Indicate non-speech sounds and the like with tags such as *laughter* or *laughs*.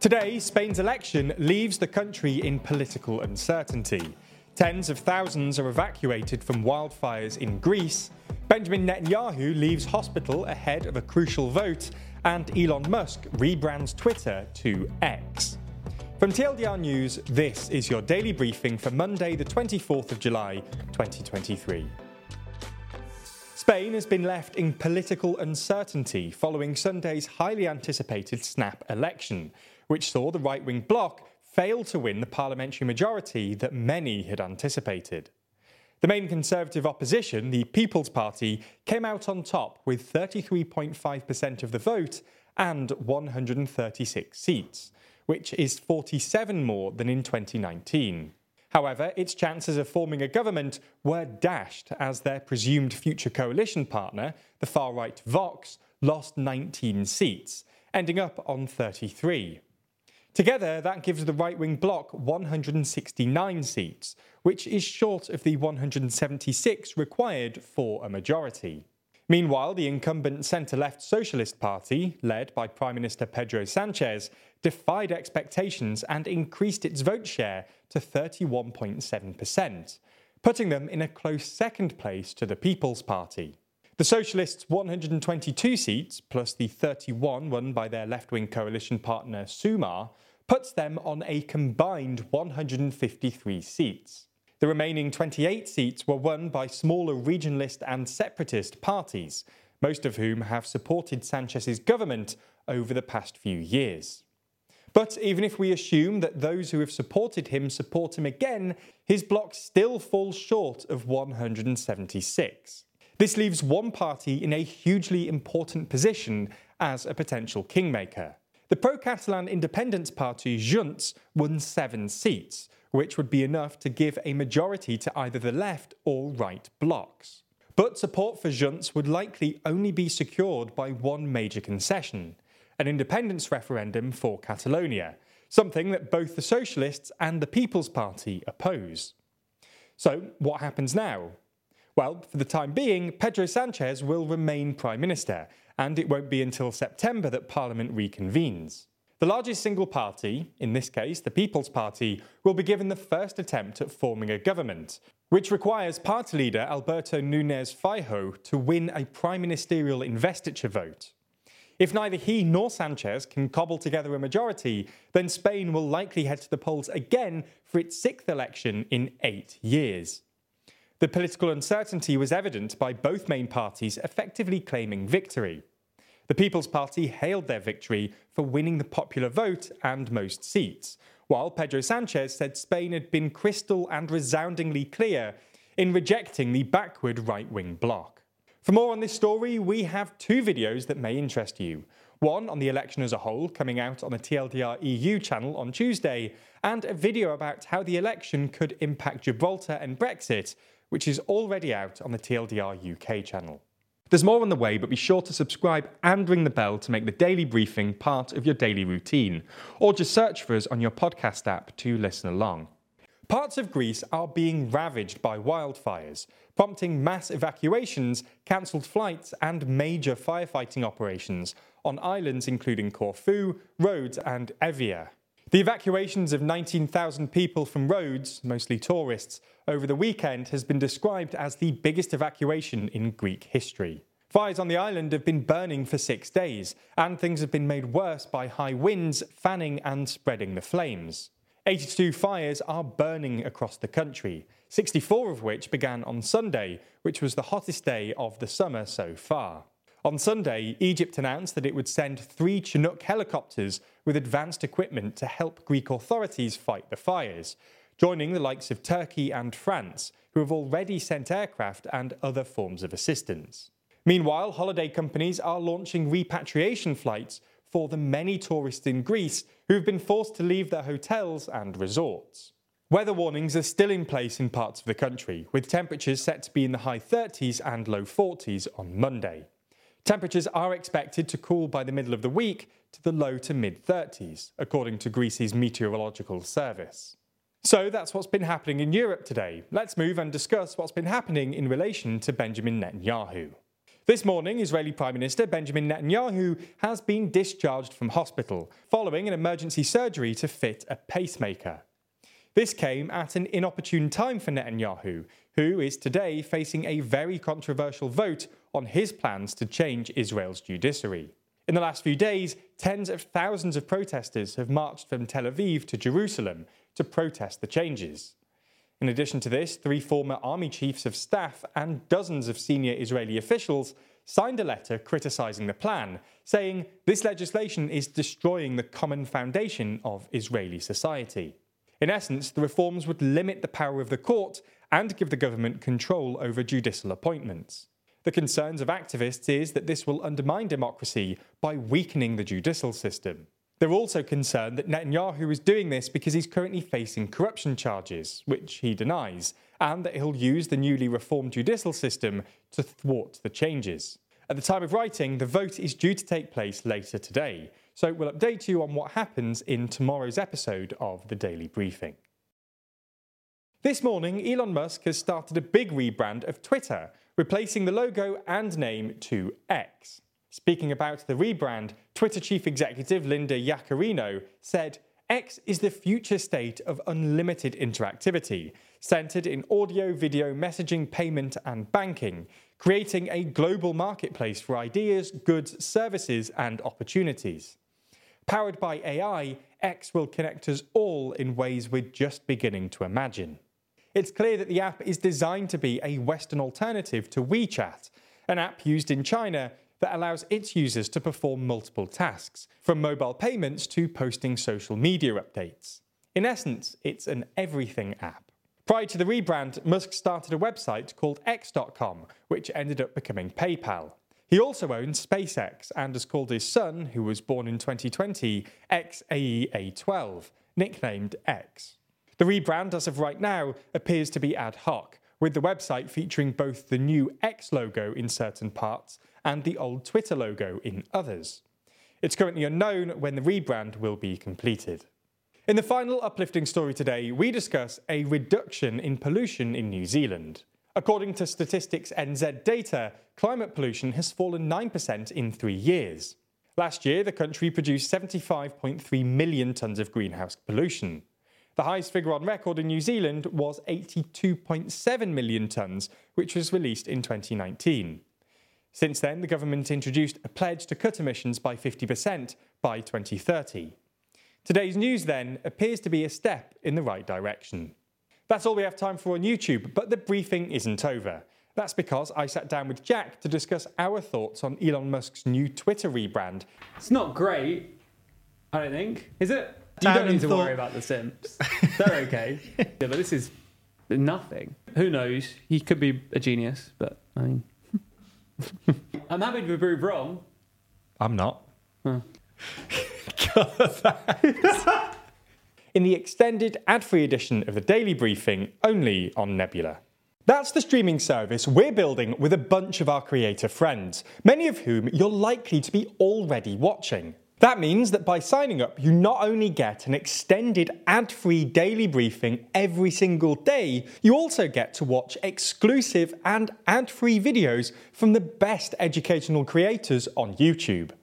Today, Spain's election leaves the country in political uncertainty. Tens of thousands are evacuated from wildfires in Greece. Benjamin Netanyahu leaves hospital ahead of a crucial vote, and Elon Musk rebrands Twitter to X. From TLDR News, this is your daily briefing for Monday, the 24th of July, 2023. Spain has been left in political uncertainty following Sunday's highly anticipated snap election, which saw the right wing bloc fail to win the parliamentary majority that many had anticipated. The main Conservative opposition, the People's Party, came out on top with 33.5% of the vote and 136 seats, which is 47 more than in 2019. However, its chances of forming a government were dashed as their presumed future coalition partner, the far right Vox, lost 19 seats, ending up on 33. Together, that gives the right wing bloc 169 seats, which is short of the 176 required for a majority. Meanwhile, the incumbent centre left Socialist Party, led by Prime Minister Pedro Sanchez, defied expectations and increased its vote share to 31.7%, putting them in a close second place to the People's Party. The Socialists' 122 seats, plus the 31 won by their left wing coalition partner Sumar, puts them on a combined 153 seats. The remaining 28 seats were won by smaller regionalist and separatist parties, most of whom have supported Sanchez's government over the past few years. But even if we assume that those who have supported him support him again, his bloc still falls short of 176. This leaves one party in a hugely important position as a potential kingmaker. The pro Catalan Independence Party Junts won seven seats, which would be enough to give a majority to either the left or right blocs. But support for Junts would likely only be secured by one major concession an independence referendum for Catalonia, something that both the Socialists and the People's Party oppose. So, what happens now? Well, for the time being, Pedro Sanchez will remain Prime Minister, and it won't be until September that Parliament reconvenes. The largest single party, in this case the People's Party, will be given the first attempt at forming a government, which requires party leader Alberto Núñez Feijóo to win a prime ministerial investiture vote. If neither he nor Sanchez can cobble together a majority, then Spain will likely head to the polls again for its sixth election in eight years. The political uncertainty was evident by both main parties effectively claiming victory. The People's Party hailed their victory for winning the popular vote and most seats, while Pedro Sanchez said Spain had been crystal and resoundingly clear in rejecting the backward right wing bloc. For more on this story, we have two videos that may interest you. One on the election as a whole, coming out on the TLDR EU channel on Tuesday, and a video about how the election could impact Gibraltar and Brexit, which is already out on the TLDR UK channel. There's more on the way, but be sure to subscribe and ring the bell to make the daily briefing part of your daily routine, or just search for us on your podcast app to listen along. Parts of Greece are being ravaged by wildfires, prompting mass evacuations, cancelled flights, and major firefighting operations on islands including Corfu, Rhodes, and Evia. The evacuations of 19,000 people from Rhodes, mostly tourists, over the weekend has been described as the biggest evacuation in Greek history. Fires on the island have been burning for six days, and things have been made worse by high winds, fanning, and spreading the flames. 82 fires are burning across the country, 64 of which began on Sunday, which was the hottest day of the summer so far. On Sunday, Egypt announced that it would send three Chinook helicopters with advanced equipment to help Greek authorities fight the fires, joining the likes of Turkey and France, who have already sent aircraft and other forms of assistance. Meanwhile, holiday companies are launching repatriation flights for the many tourists in Greece who have been forced to leave their hotels and resorts. Weather warnings are still in place in parts of the country, with temperatures set to be in the high 30s and low 40s on Monday. Temperatures are expected to cool by the middle of the week to the low to mid 30s, according to Greece's meteorological service. So that's what's been happening in Europe today. Let's move and discuss what's been happening in relation to Benjamin Netanyahu. This morning, Israeli Prime Minister Benjamin Netanyahu has been discharged from hospital following an emergency surgery to fit a pacemaker. This came at an inopportune time for Netanyahu, who is today facing a very controversial vote on his plans to change Israel's judiciary. In the last few days, tens of thousands of protesters have marched from Tel Aviv to Jerusalem to protest the changes. In addition to this, three former army chiefs of staff and dozens of senior Israeli officials signed a letter criticising the plan, saying this legislation is destroying the common foundation of Israeli society. In essence, the reforms would limit the power of the court and give the government control over judicial appointments. The concerns of activists is that this will undermine democracy by weakening the judicial system. They're also concerned that Netanyahu is doing this because he's currently facing corruption charges, which he denies, and that he'll use the newly reformed judicial system to thwart the changes. At the time of writing, the vote is due to take place later today, so we'll update you on what happens in tomorrow's episode of the Daily Briefing. This morning, Elon Musk has started a big rebrand of Twitter, replacing the logo and name to X. Speaking about the rebrand, Twitter chief executive Linda Yaccarino said, X is the future state of unlimited interactivity, centered in audio, video, messaging, payment, and banking, creating a global marketplace for ideas, goods, services, and opportunities. Powered by AI, X will connect us all in ways we're just beginning to imagine. It's clear that the app is designed to be a Western alternative to WeChat, an app used in China that allows its users to perform multiple tasks, from mobile payments to posting social media updates. In essence, it's an everything app. Prior to the rebrand, Musk started a website called X.com, which ended up becoming PayPal. He also owns SpaceX and has called his son, who was born in 2020, XAEA12, nicknamed X. The rebrand, as of right now, appears to be ad hoc, with the website featuring both the new X logo in certain parts and the old Twitter logo in others. It's currently unknown when the rebrand will be completed. In the final uplifting story today, we discuss a reduction in pollution in New Zealand. According to Statistics NZ data, climate pollution has fallen 9% in three years. Last year, the country produced 75.3 million tonnes of greenhouse pollution. The highest figure on record in New Zealand was 82.7 million tonnes, which was released in 2019. Since then, the government introduced a pledge to cut emissions by 50% by 2030. Today's news, then, appears to be a step in the right direction. That's all we have time for on YouTube, but the briefing isn't over. That's because I sat down with Jack to discuss our thoughts on Elon Musk's new Twitter rebrand. It's not great, I don't think. Is it? You don't need to thought... worry about the simps. *laughs* They're okay. yeah, but this is nothing. Who knows? He could be a genius, but I mean. *laughs* I'm happy to be proved wrong. I'm not. Huh. *laughs* In the extended ad free edition of the Daily Briefing, only on Nebula. That's the streaming service we're building with a bunch of our creator friends, many of whom you're likely to be already watching. That means that by signing up, you not only get an extended ad free daily briefing every single day, you also get to watch exclusive and ad free videos from the best educational creators on YouTube.